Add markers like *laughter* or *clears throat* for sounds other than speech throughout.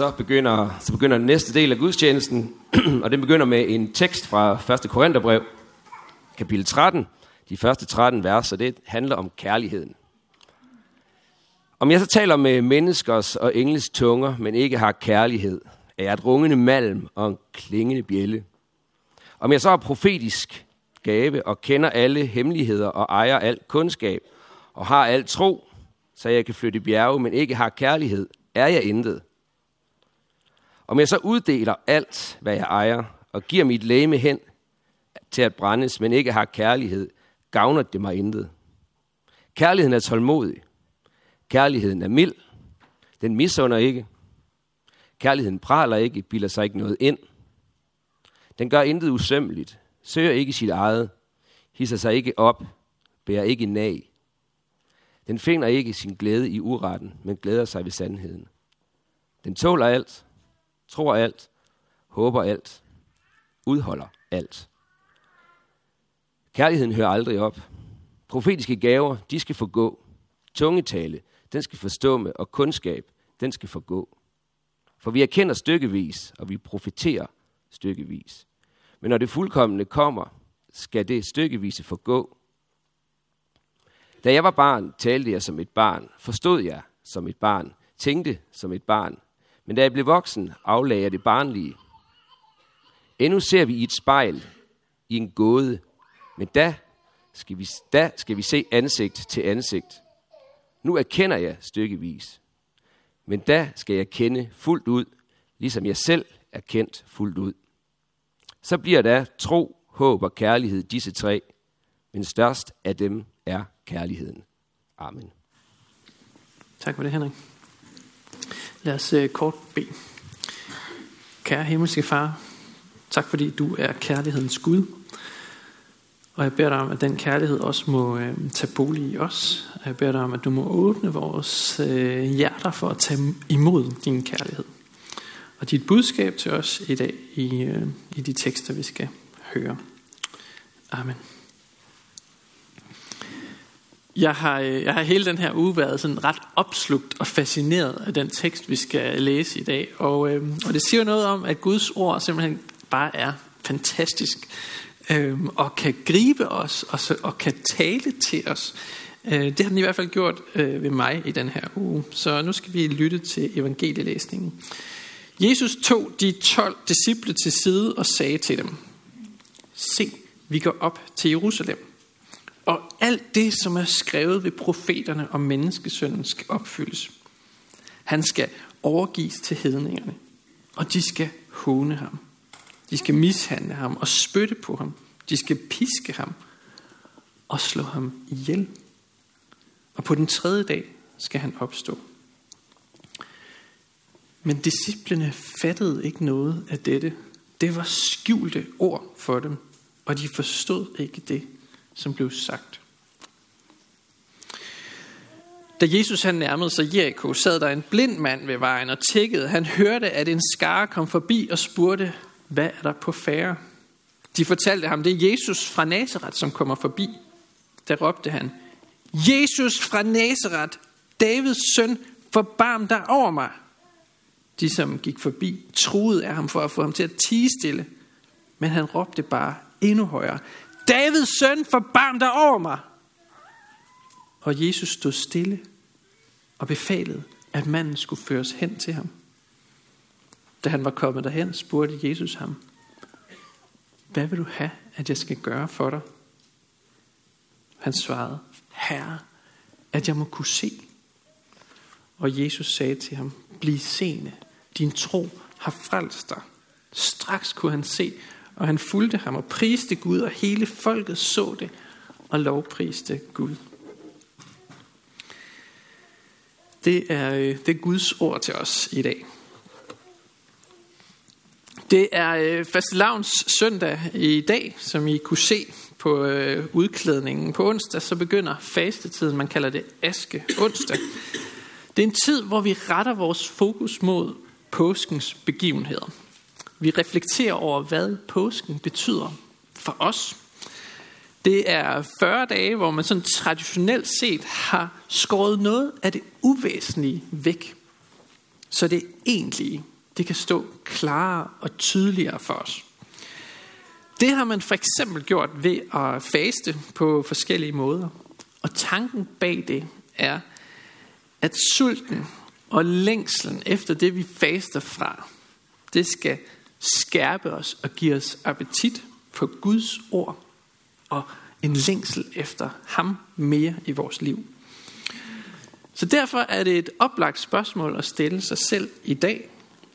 så begynder, så begynder den næste del af gudstjenesten, *clears throat* og den begynder med en tekst fra 1. Korintherbrev, kapitel 13. De første 13 vers, og det handler om kærligheden. Om jeg så taler med menneskers og engles tunger, men ikke har kærlighed, er jeg et rungende malm og en klingende bjælle. Om jeg så har profetisk gave og kender alle hemmeligheder og ejer alt kundskab og har alt tro, så jeg kan flytte bjerge, men ikke har kærlighed, er jeg intet. Om jeg så uddeler alt, hvad jeg ejer, og giver mit læme hen til at brændes, men ikke har kærlighed, gavner det mig intet. Kærligheden er tålmodig. Kærligheden er mild. Den misunder ikke. Kærligheden praler ikke, bilder sig ikke noget ind. Den gør intet usømmeligt, søger ikke sit eget, hisser sig ikke op, bærer ikke nag. Den finder ikke sin glæde i uretten, men glæder sig ved sandheden. Den tåler alt, tror alt, håber alt, udholder alt. Kærligheden hører aldrig op. Profetiske gaver, de skal forgå. Tungetale, den skal forstumme, og kundskab, den skal forgå. For vi erkender stykkevis, og vi profeterer stykkevis. Men når det fuldkommende kommer, skal det stykkevise forgå. Da jeg var barn, talte jeg som et barn, forstod jeg som et barn, tænkte som et barn. Men da jeg blev voksen, aflagde jeg det barnlige. Endnu ser vi i et spejl, i en gåde, men da skal vi, da skal vi se ansigt til ansigt. Nu erkender jeg stykkevis. Men da skal jeg kende fuldt ud, ligesom jeg selv er kendt fuldt ud. Så bliver der tro, håb og kærlighed, disse tre, men størst af dem er kærligheden. Amen. Tak for det, Henrik. Lad os øh, kort bede. Kære himmelske far, tak fordi du er kærlighedens Gud. Og jeg beder dig om, at den kærlighed også må øh, tage bolig i os. Jeg beder dig om, at du må åbne vores øh, hjerter for at tage imod din kærlighed. Og dit budskab til os i dag i, øh, i de tekster, vi skal høre. Amen. Jeg har, øh, jeg har hele den her uge været sådan ret opslugt og fascineret af den tekst, vi skal læse i dag. Og, øh, og det siger noget om, at Guds ord simpelthen bare er fantastisk. Øh, og kan gribe os og, så, og kan tale til os. Øh, det har den i hvert fald gjort øh, ved mig i den her uge. Så nu skal vi lytte til evangelielæsningen. Jesus tog de 12 disciple til side og sagde til dem, Se, vi går op til Jerusalem og alt det, som er skrevet ved profeterne om menneskesønnen, skal opfyldes. Han skal overgives til hedningerne, og de skal håne ham. De skal mishandle ham og spytte på ham. De skal piske ham og slå ham ihjel. Og på den tredje dag skal han opstå. Men disciplene fattede ikke noget af dette. Det var skjulte ord for dem, og de forstod ikke det, som blev sagt. Da Jesus han nærmede sig Jericho, sad der en blind mand ved vejen og tækkede. Han hørte, at en skare kom forbi og spurgte, hvad er der på færre? De fortalte ham, det er Jesus fra Nazareth, som kommer forbi. Der råbte han, Jesus fra Nazareth, Davids søn, forbarm dig over mig. De, som gik forbi, troede af ham for at få ham til at tige stille. Men han råbte bare endnu højere, Davids søn, forbarm dig over mig. Og Jesus stod stille og befalede, at manden skulle føres hen til ham. Da han var kommet derhen, spurgte Jesus ham, hvad vil du have, at jeg skal gøre for dig? Han svarede, Herre, at jeg må kunne se. Og Jesus sagde til ham, bliv seende, din tro har frelst dig. Straks kunne han se, og han fulgte ham og priste Gud, og hele folket så det og lovpriste Gud. Det er, øh, det er Guds ord til os i dag. Det er øh, fastelavns søndag i dag, som I kunne se på øh, udklædningen. På onsdag så begynder fastetiden, man kalder det aske onsdag. Det er en tid, hvor vi retter vores fokus mod påskens begivenheder. Vi reflekterer over, hvad påsken betyder for os. Det er 40 dage, hvor man sådan traditionelt set har skåret noget af det uvæsentlige væk. så det egentlige, det kan stå klarere og tydeligere for os. Det har man for eksempel gjort ved at faste på forskellige måder. Og tanken bag det er, at sulten og længslen efter det, vi faster fra, det skal skærpe os og give os appetit på Guds ord og en længsel efter ham mere i vores liv. Så derfor er det et oplagt spørgsmål at stille sig selv i dag.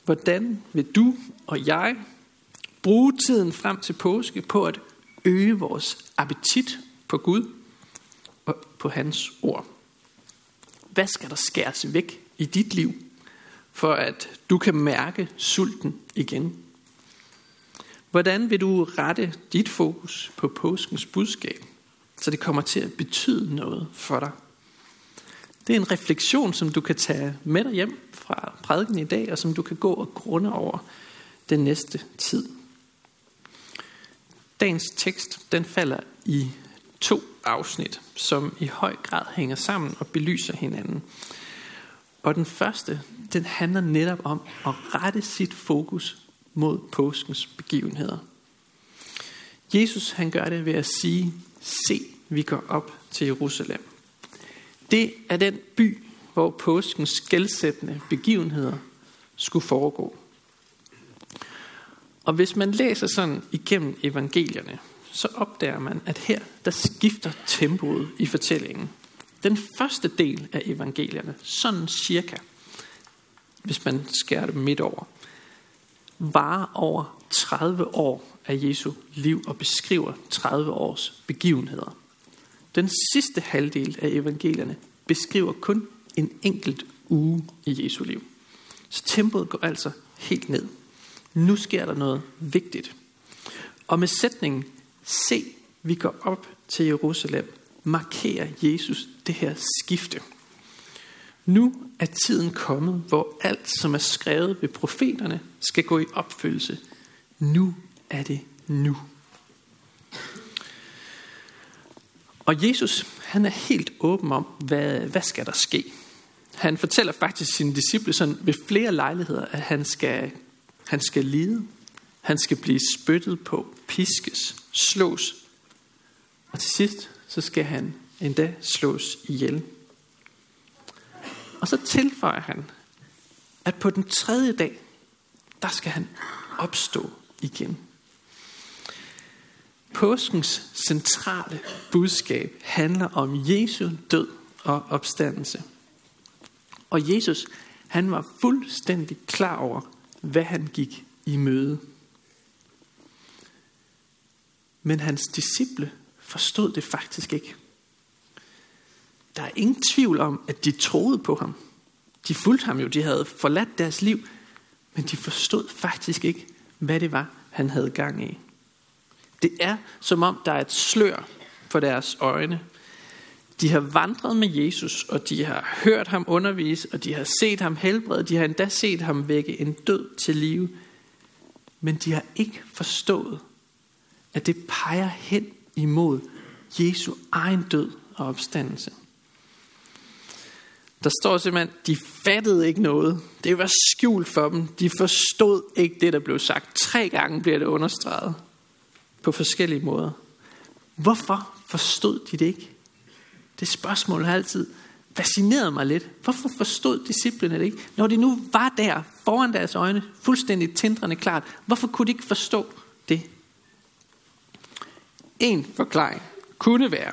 Hvordan vil du og jeg bruge tiden frem til påske på at øge vores appetit på Gud og på hans ord? Hvad skal der skæres væk i dit liv, for at du kan mærke sulten igen? Hvordan vil du rette dit fokus på påskens budskab, så det kommer til at betyde noget for dig? Det er en refleksion, som du kan tage med dig hjem fra prædiken i dag, og som du kan gå og grunde over den næste tid. Dagens tekst den falder i to afsnit, som i høj grad hænger sammen og belyser hinanden. Og den første, den handler netop om at rette sit fokus mod påskens begivenheder. Jesus han gør det ved at sige, se, vi går op til Jerusalem. Det er den by, hvor påskens skældsættende begivenheder skulle foregå. Og hvis man læser sådan igennem evangelierne, så opdager man, at her der skifter tempoet i fortællingen. Den første del af evangelierne, sådan cirka, hvis man skærer det midt over, varer over 30 år af Jesu liv og beskriver 30 års begivenheder. Den sidste halvdel af evangelierne beskriver kun en enkelt uge i Jesu liv. Så tempoet går altså helt ned. Nu sker der noget vigtigt. Og med sætningen, se, vi går op til Jerusalem, markerer Jesus det her skifte. Nu er tiden kommet, hvor alt, som er skrevet ved profeterne, skal gå i opfyldelse. Nu er det nu. Og Jesus, han er helt åben om, hvad, hvad skal der ske. Han fortæller faktisk sine disciple sådan ved flere lejligheder, at han skal, han skal lide. Han skal blive spyttet på, piskes, slås. Og til sidst, så skal han endda slås ihjel. Og så tilføjer han, at på den tredje dag, der skal han opstå igen. Påskens centrale budskab handler om Jesu død og opstandelse. Og Jesus, han var fuldstændig klar over, hvad han gik i møde. Men hans disciple forstod det faktisk ikke. Der er ingen tvivl om, at de troede på ham. De fulgte ham jo, de havde forladt deres liv, men de forstod faktisk ikke, hvad det var, han havde gang i. Det er som om, der er et slør for deres øjne. De har vandret med Jesus, og de har hørt ham undervise, og de har set ham helbrede. De har endda set ham vække en død til live. Men de har ikke forstået, at det peger hen imod Jesu egen død og opstandelse. Der står simpelthen, de fattede ikke noget. Det var skjult for dem. De forstod ikke det, der blev sagt. Tre gange bliver det understreget på forskellige måder. Hvorfor forstod de det ikke? Det spørgsmål har altid fascineret mig lidt. Hvorfor forstod disciplene det ikke? Når de nu var der foran deres øjne, fuldstændig tindrende klart, hvorfor kunne de ikke forstå det? En forklaring kunne være,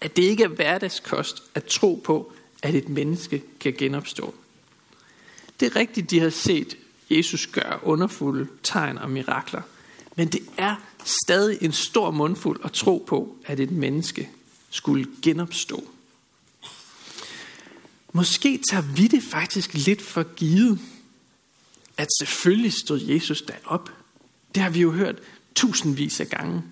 at det ikke er hverdagskost at tro på, at et menneske kan genopstå. Det er rigtigt, de har set Jesus gøre underfulde tegn og mirakler. Men det er stadig en stor mundfuld at tro på, at et menneske skulle genopstå. Måske tager vi det faktisk lidt for givet, at selvfølgelig stod Jesus derop. Det har vi jo hørt tusindvis af gange.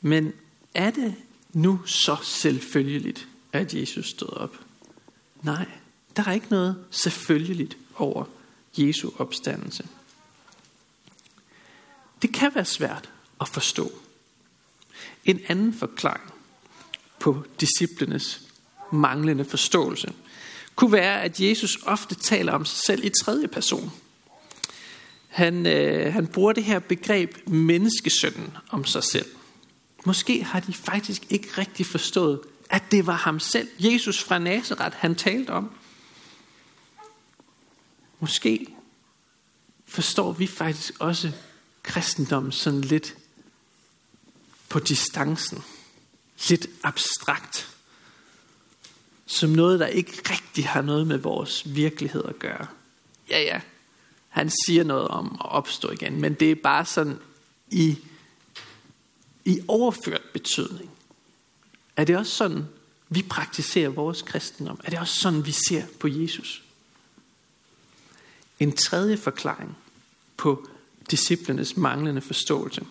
Men er det nu så selvfølgeligt, at Jesus stod op? Nej, der er ikke noget selvfølgeligt over Jesu opstandelse. Det kan være svært at forstå. En anden forklaring på disciplenes manglende forståelse kunne være, at Jesus ofte taler om sig selv i tredje person. Han, øh, han bruger det her begreb menneskesønnen om sig selv. Måske har de faktisk ikke rigtig forstået, at det var ham selv, Jesus fra Nazareth, han talte om. Måske forstår vi faktisk også kristendommen sådan lidt på distancen. Lidt abstrakt. Som noget, der ikke rigtig har noget med vores virkelighed at gøre. Ja, ja, han siger noget om at opstå igen, men det er bare sådan i, i overført betydning. Er det også sådan, vi praktiserer vores kristendom? Er det også sådan, vi ser på Jesus? En tredje forklaring på disciplernes manglende forståelse.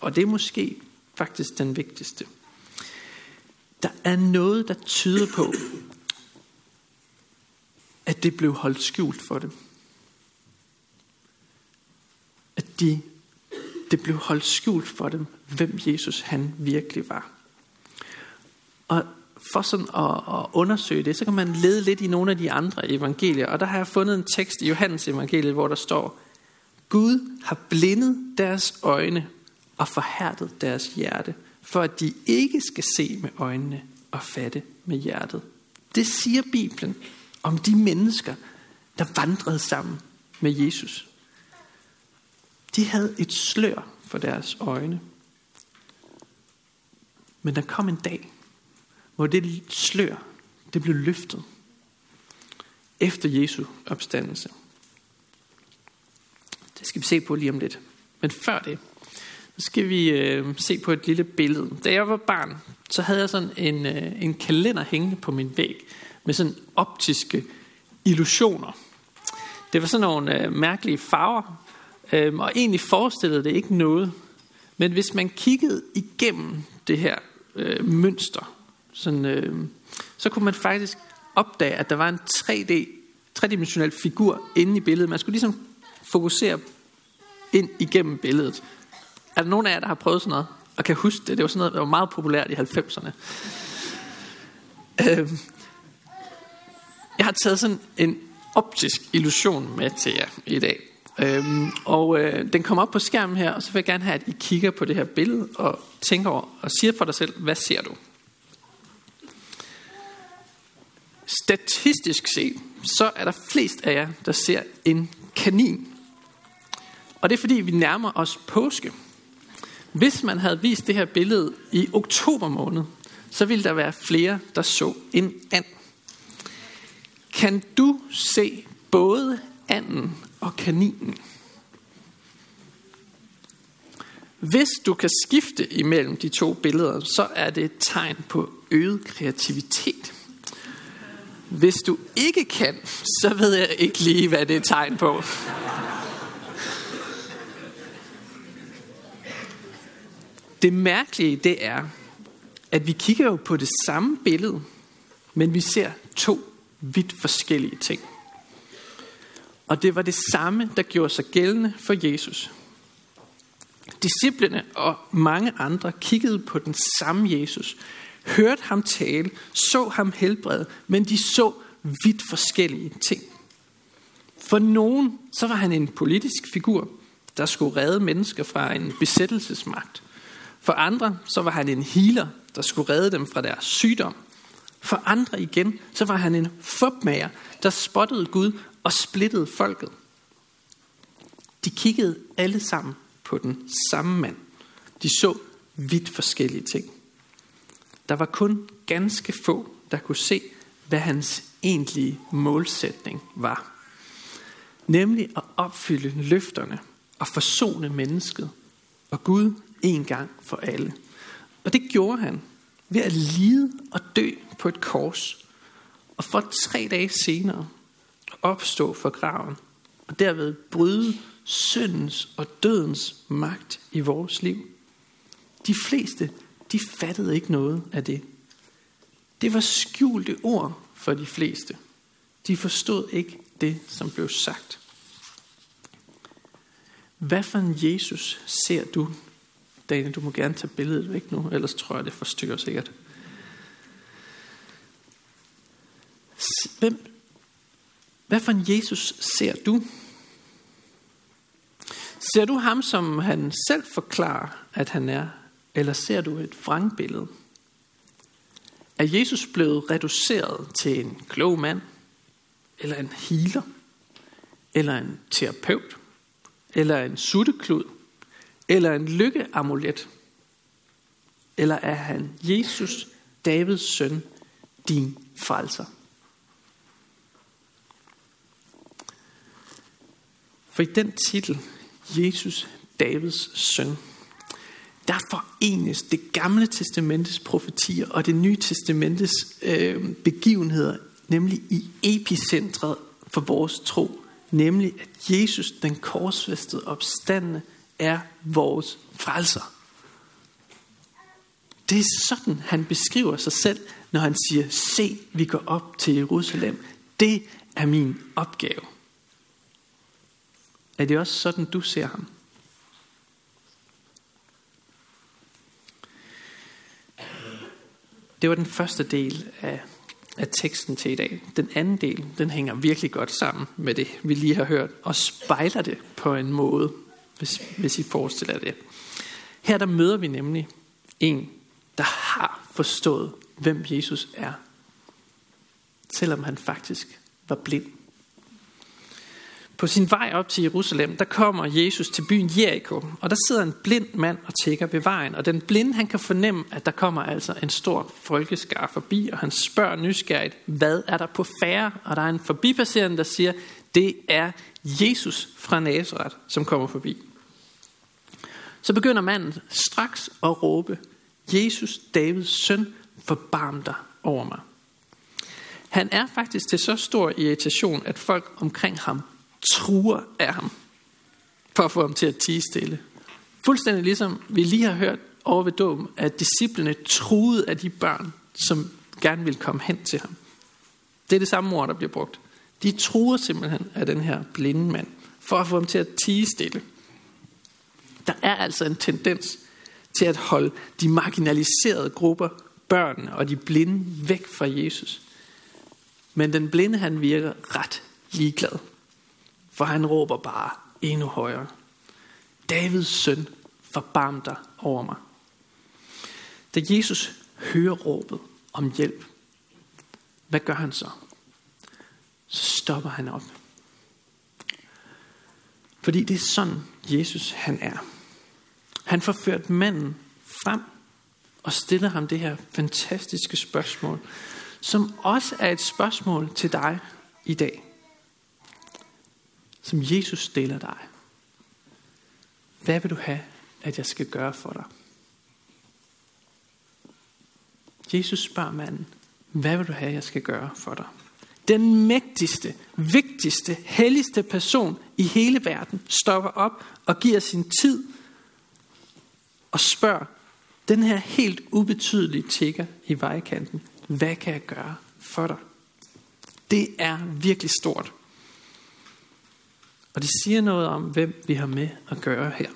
Og det er måske faktisk den vigtigste. Der er noget, der tyder på, at det blev holdt skjult for dem. At de, det blev holdt skjult for dem, hvem Jesus han virkelig var. Og for sådan at, at undersøge det, så kan man lede lidt i nogle af de andre evangelier. Og der har jeg fundet en tekst i Johannes evangeliet, hvor der står, Gud har blindet deres øjne og forhærdet deres hjerte, for at de ikke skal se med øjnene og fatte med hjertet. Det siger Bibelen om de mennesker, der vandrede sammen med Jesus. De havde et slør for deres øjne. Men der kom en dag, hvor det slør, det blev løftet efter Jesu opstandelse. Det skal vi se på lige om lidt. Men før det, så skal vi øh, se på et lille billede. Da jeg var barn, så havde jeg sådan en, øh, en kalender hængende på min væg med sådan optiske illusioner. Det var sådan nogle øh, mærkelige farver, øh, og egentlig forestillede det ikke noget. Men hvis man kiggede igennem det her øh, mønster, sådan, øh, så kunne man faktisk opdage, at der var en 3D, tredimensionel figur inde i billedet. Man skulle ligesom fokusere ind igennem billedet. Er der nogen af jer, der har prøvet sådan noget? Og kan huske det? Det var sådan noget, der var meget populært i 90'erne. Øh, jeg har taget sådan en optisk illusion med til jer i dag. Øhm, og øh, den kommer op på skærmen her, og så vil jeg gerne have, at I kigger på det her billede og tænker over og siger for dig selv, hvad ser du? Statistisk set, så er der flest af jer, der ser en kanin. Og det er fordi, vi nærmer os påske. Hvis man havde vist det her billede i oktober måned, så ville der være flere, der så en and. Kan du se både anden og kaninen? Hvis du kan skifte imellem de to billeder, så er det et tegn på øget kreativitet. Hvis du ikke kan, så ved jeg ikke lige, hvad det er tegn på. Det mærkelige, det er, at vi kigger jo på det samme billede, men vi ser to vidt forskellige ting. Og det var det samme, der gjorde sig gældende for Jesus. Disciplene og mange andre kiggede på den samme Jesus, hørte ham tale, så ham helbrede, men de så vidt forskellige ting. For nogen, så var han en politisk figur, der skulle redde mennesker fra en besættelsesmagt. For andre, så var han en healer, der skulle redde dem fra deres sygdom. For andre igen, så var han en fupmager, der spottede Gud og splittede folket. De kiggede alle sammen på den samme mand. De så vidt forskellige ting. Der var kun ganske få, der kunne se, hvad hans egentlige målsætning var. Nemlig at opfylde løfterne og forsone mennesket og Gud en gang for alle. Og det gjorde han ved at lide og dø på et kors. Og for tre dage senere opstå fra graven. Og derved bryde syndens og dødens magt i vores liv. De fleste, de fattede ikke noget af det. Det var skjulte ord for de fleste. De forstod ikke det, som blev sagt. Hvad for en Jesus ser du? Daniel, du må gerne tage billedet væk nu, ellers tror jeg, det forstyrrer sikkert. Hvem Hvad for en Jesus ser du? Ser du ham, som han selv forklarer, at han er, eller ser du et vrangbillede? Er Jesus blevet reduceret til en klog mand, eller en healer, eller en terapeut, eller en sutteklud, eller en lykkeamulet? Eller er han Jesus, Davids søn, din frelser? For i den titel, Jesus, Davids søn, der forenes det gamle testamentes profetier og det nye testamentes øh, begivenheder, nemlig i epicentret for vores tro, nemlig at Jesus, den korsfæstede opstandende, er vores frelser. Det er sådan, han beskriver sig selv, når han siger, se, vi går op til Jerusalem. Det er min opgave. Er det også sådan, du ser ham? Det var den første del af, af teksten til i dag. Den anden del, den hænger virkelig godt sammen med det, vi lige har hørt, og spejler det på en måde, hvis, hvis I forestiller det. Her der møder vi nemlig en, der har forstået, hvem Jesus er, selvom han faktisk var blind. På sin vej op til Jerusalem, der kommer Jesus til byen Jericho, og der sidder en blind mand og tækker ved vejen. Og den blinde, han kan fornemme, at der kommer altså en stor folkeskar forbi, og han spørger nysgerrigt, hvad er der på færre? Og der er en forbipasserende, der siger, det er Jesus fra Nazareth, som kommer forbi. Så begynder manden straks at råbe, Jesus, Davids søn, forbarm dig over mig. Han er faktisk til så stor irritation, at folk omkring ham truer af ham, for at få ham til at tige stille. Fuldstændig ligesom vi lige har hørt over ved dåben, at disciplene truede af de børn, som gerne ville komme hen til ham. Det er det samme ord, der bliver brugt. De truer simpelthen af den her blinde mand, for at få ham til at tige stille. Der er altså en tendens til at holde de marginaliserede grupper, børnene og de blinde væk fra Jesus. Men den blinde, han virker ret ligeglad for han råber bare endnu højere. Davids søn, forbarm dig over mig. Da Jesus hører råbet om hjælp, hvad gør han så? Så stopper han op. Fordi det er sådan, Jesus han er. Han forført manden frem og stiller ham det her fantastiske spørgsmål, som også er et spørgsmål til dig i dag som Jesus stiller dig. Hvad vil du have, at jeg skal gøre for dig? Jesus spørger manden, hvad vil du have, jeg skal gøre for dig? Den mægtigste, vigtigste, helligste person i hele verden stopper op og giver sin tid og spørger den her helt ubetydelige tigger i vejkanten, hvad kan jeg gøre for dig? Det er virkelig stort. Og det siger noget om, hvem vi har med at gøre her.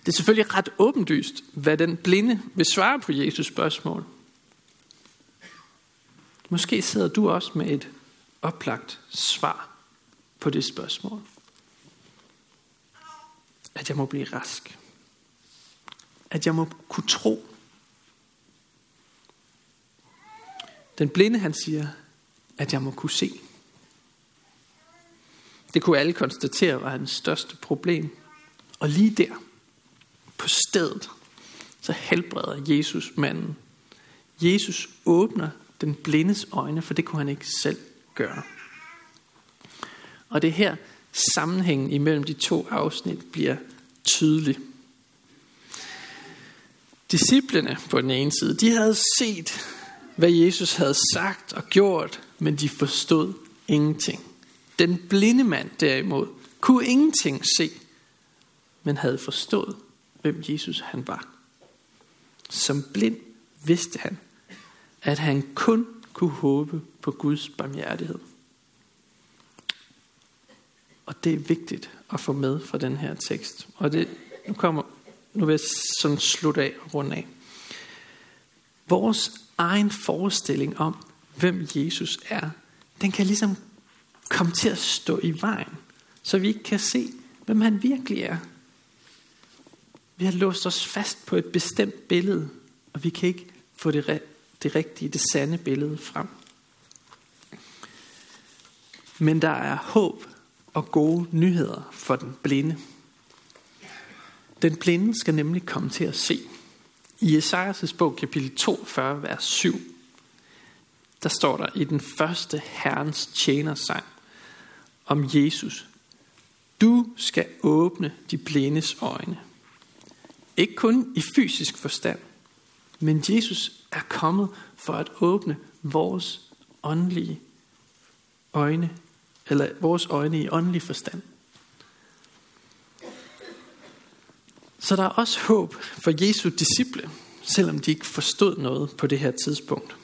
Det er selvfølgelig ret åbenlyst, hvad den blinde vil svare på Jesus spørgsmål. Måske sidder du også med et oplagt svar på det spørgsmål. At jeg må blive rask. At jeg må kunne tro. Den blinde han siger, at jeg må kunne se. Det kunne alle konstatere var hans største problem. Og lige der, på stedet, så helbreder Jesus manden. Jesus åbner den blindes øjne, for det kunne han ikke selv gøre. Og det er her sammenhængen imellem de to afsnit bliver tydelig. Disciplene på den ene side, de havde set, hvad Jesus havde sagt og gjort, men de forstod ingenting. Den blinde mand derimod kunne ingenting se, men havde forstået, hvem Jesus han var. Som blind vidste han, at han kun kunne håbe på Guds barmhjertighed. Og det er vigtigt at få med fra den her tekst. Og det, nu, kommer, nu vil jeg sådan slutte af og runde af. Vores egen forestilling om, hvem Jesus er, den kan ligesom komme til at stå i vejen, så vi ikke kan se, hvem han virkelig er. Vi har låst os fast på et bestemt billede, og vi kan ikke få det, det rigtige, det sande billede frem. Men der er håb og gode nyheder for den blinde. Den blinde skal nemlig komme til at se. I Esajas bog, kapitel 42, vers 7, der står der i den første Herrens tjenersang om Jesus. Du skal åbne de blindes øjne. Ikke kun i fysisk forstand, men Jesus er kommet for at åbne vores åndelige øjne, eller vores øjne i åndelig forstand. Så der er også håb for Jesu disciple, selvom de ikke forstod noget på det her tidspunkt.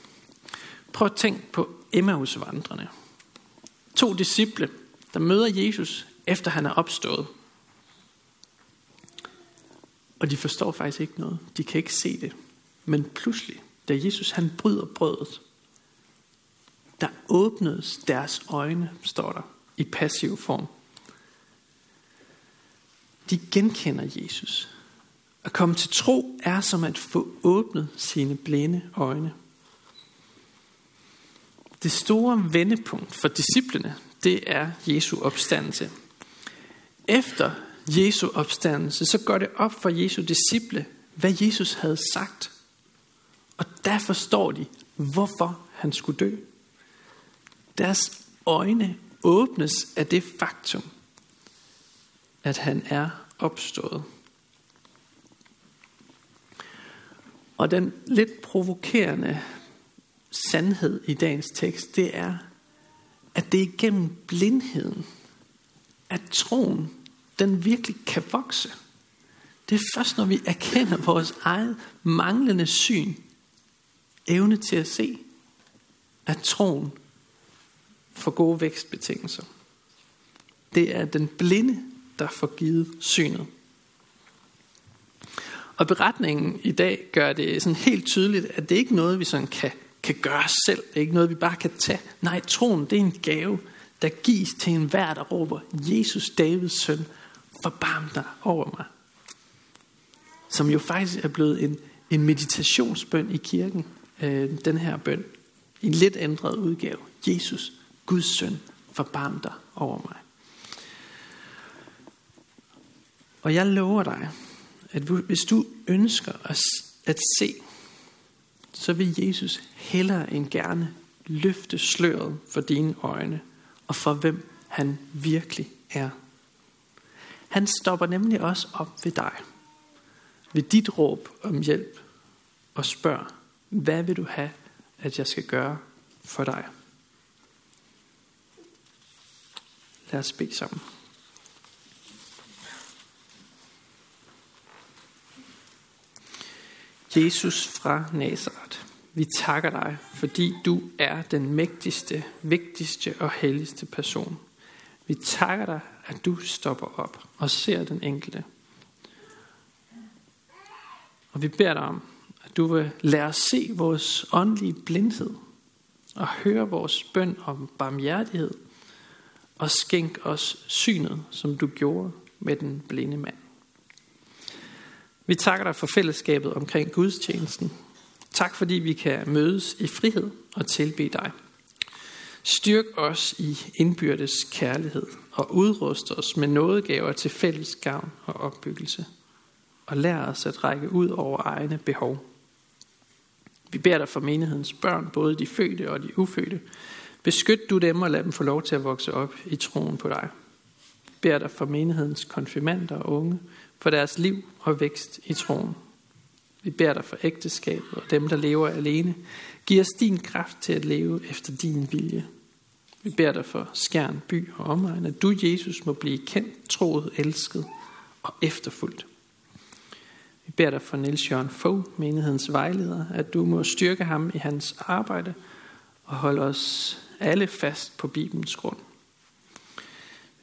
Prøv at tænke på Emmaus-vandrene. To disciple, der møder Jesus, efter han er opstået. Og de forstår faktisk ikke noget. De kan ikke se det. Men pludselig, da Jesus han bryder brødet, der åbnedes deres øjne, står der, i passiv form. De genkender Jesus. At komme til tro er som at få åbnet sine blinde øjne. Det store vendepunkt for disciplene, det er Jesu opstandelse. Efter Jesu opstandelse, så går det op for Jesu disciple, hvad Jesus havde sagt. Og der forstår de, hvorfor han skulle dø. Deres øjne åbnes af det faktum, at han er opstået. Og den lidt provokerende sandhed i dagens tekst, det er, at det er gennem blindheden, at troen, den virkelig kan vokse. Det er først, når vi erkender vores eget manglende syn, evne til at se, at troen får gode vækstbetingelser. Det er den blinde, der får givet synet. Og beretningen i dag gør det sådan helt tydeligt, at det ikke er noget, vi sådan kan, kan gøre selv. Det er ikke noget, vi bare kan tage. Nej, troen, det er en gave, der gives til enhver, der råber, Jesus, Davids søn, forbarm dig over mig. Som jo faktisk er blevet en, en meditationsbøn i kirken, øh, den her bøn. En lidt ændret udgave. Jesus, Guds søn, forbarm dig over mig. Og jeg lover dig, at hvis du ønsker at se, så vil Jesus hellere end gerne løfte sløret for dine øjne og for hvem han virkelig er. Han stopper nemlig også op ved dig, ved dit råb om hjælp og spørger, hvad vil du have, at jeg skal gøre for dig? Lad os bede sammen. Jesus fra Nazareth, vi takker dig, fordi du er den mægtigste, vigtigste og helligste person. Vi takker dig, at du stopper op og ser den enkelte. Og vi beder dig om, at du vil lade os se vores åndelige blindhed og høre vores bøn om barmhjertighed og skænk os synet, som du gjorde med den blinde mand. Vi takker dig for fællesskabet omkring gudstjenesten. Tak fordi vi kan mødes i frihed og tilbe dig. Styrk os i indbyrdes kærlighed og udrust os med nådegaver til fælles gavn og opbyggelse. Og lær os at række ud over egne behov. Vi beder dig for menighedens børn, både de fødte og de ufødte. Beskyt du dem og lad dem få lov til at vokse op i troen på dig. Vi beder dig for menighedens konfirmander og unge, for deres liv og vækst i troen. Vi beder dig for ægteskabet og dem, der lever alene. Giv os din kraft til at leve efter din vilje. Vi beder dig for skærn, by og omegn, at du, Jesus, må blive kendt, troet, elsket og efterfuldt. Vi beder dig for Niels Jørgen Fogh, menighedens vejleder, at du må styrke ham i hans arbejde og holde os alle fast på Bibelens grund.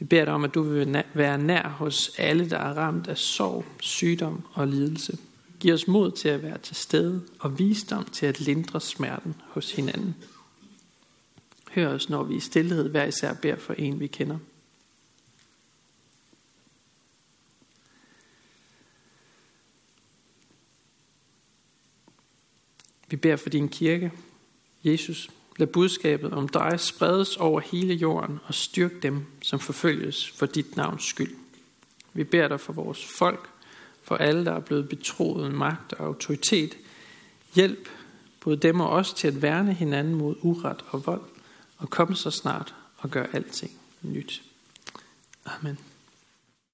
Vi beder dig om, at du vil være nær hos alle, der er ramt af sorg, sygdom og lidelse. Giv os mod til at være til stede og visdom til at lindre smerten hos hinanden. Hør os, når vi i stillhed hver især beder for en, vi kender. Vi beder for din kirke. Jesus, lad budskabet om dig spredes over hele jorden og styrk dem, som forfølges for dit navns skyld. Vi beder dig for vores folk, for alle, der er blevet betroet magt og autoritet. Hjælp både dem og os til at værne hinanden mod uret og vold, og kom så snart og gøre alting nyt. Amen.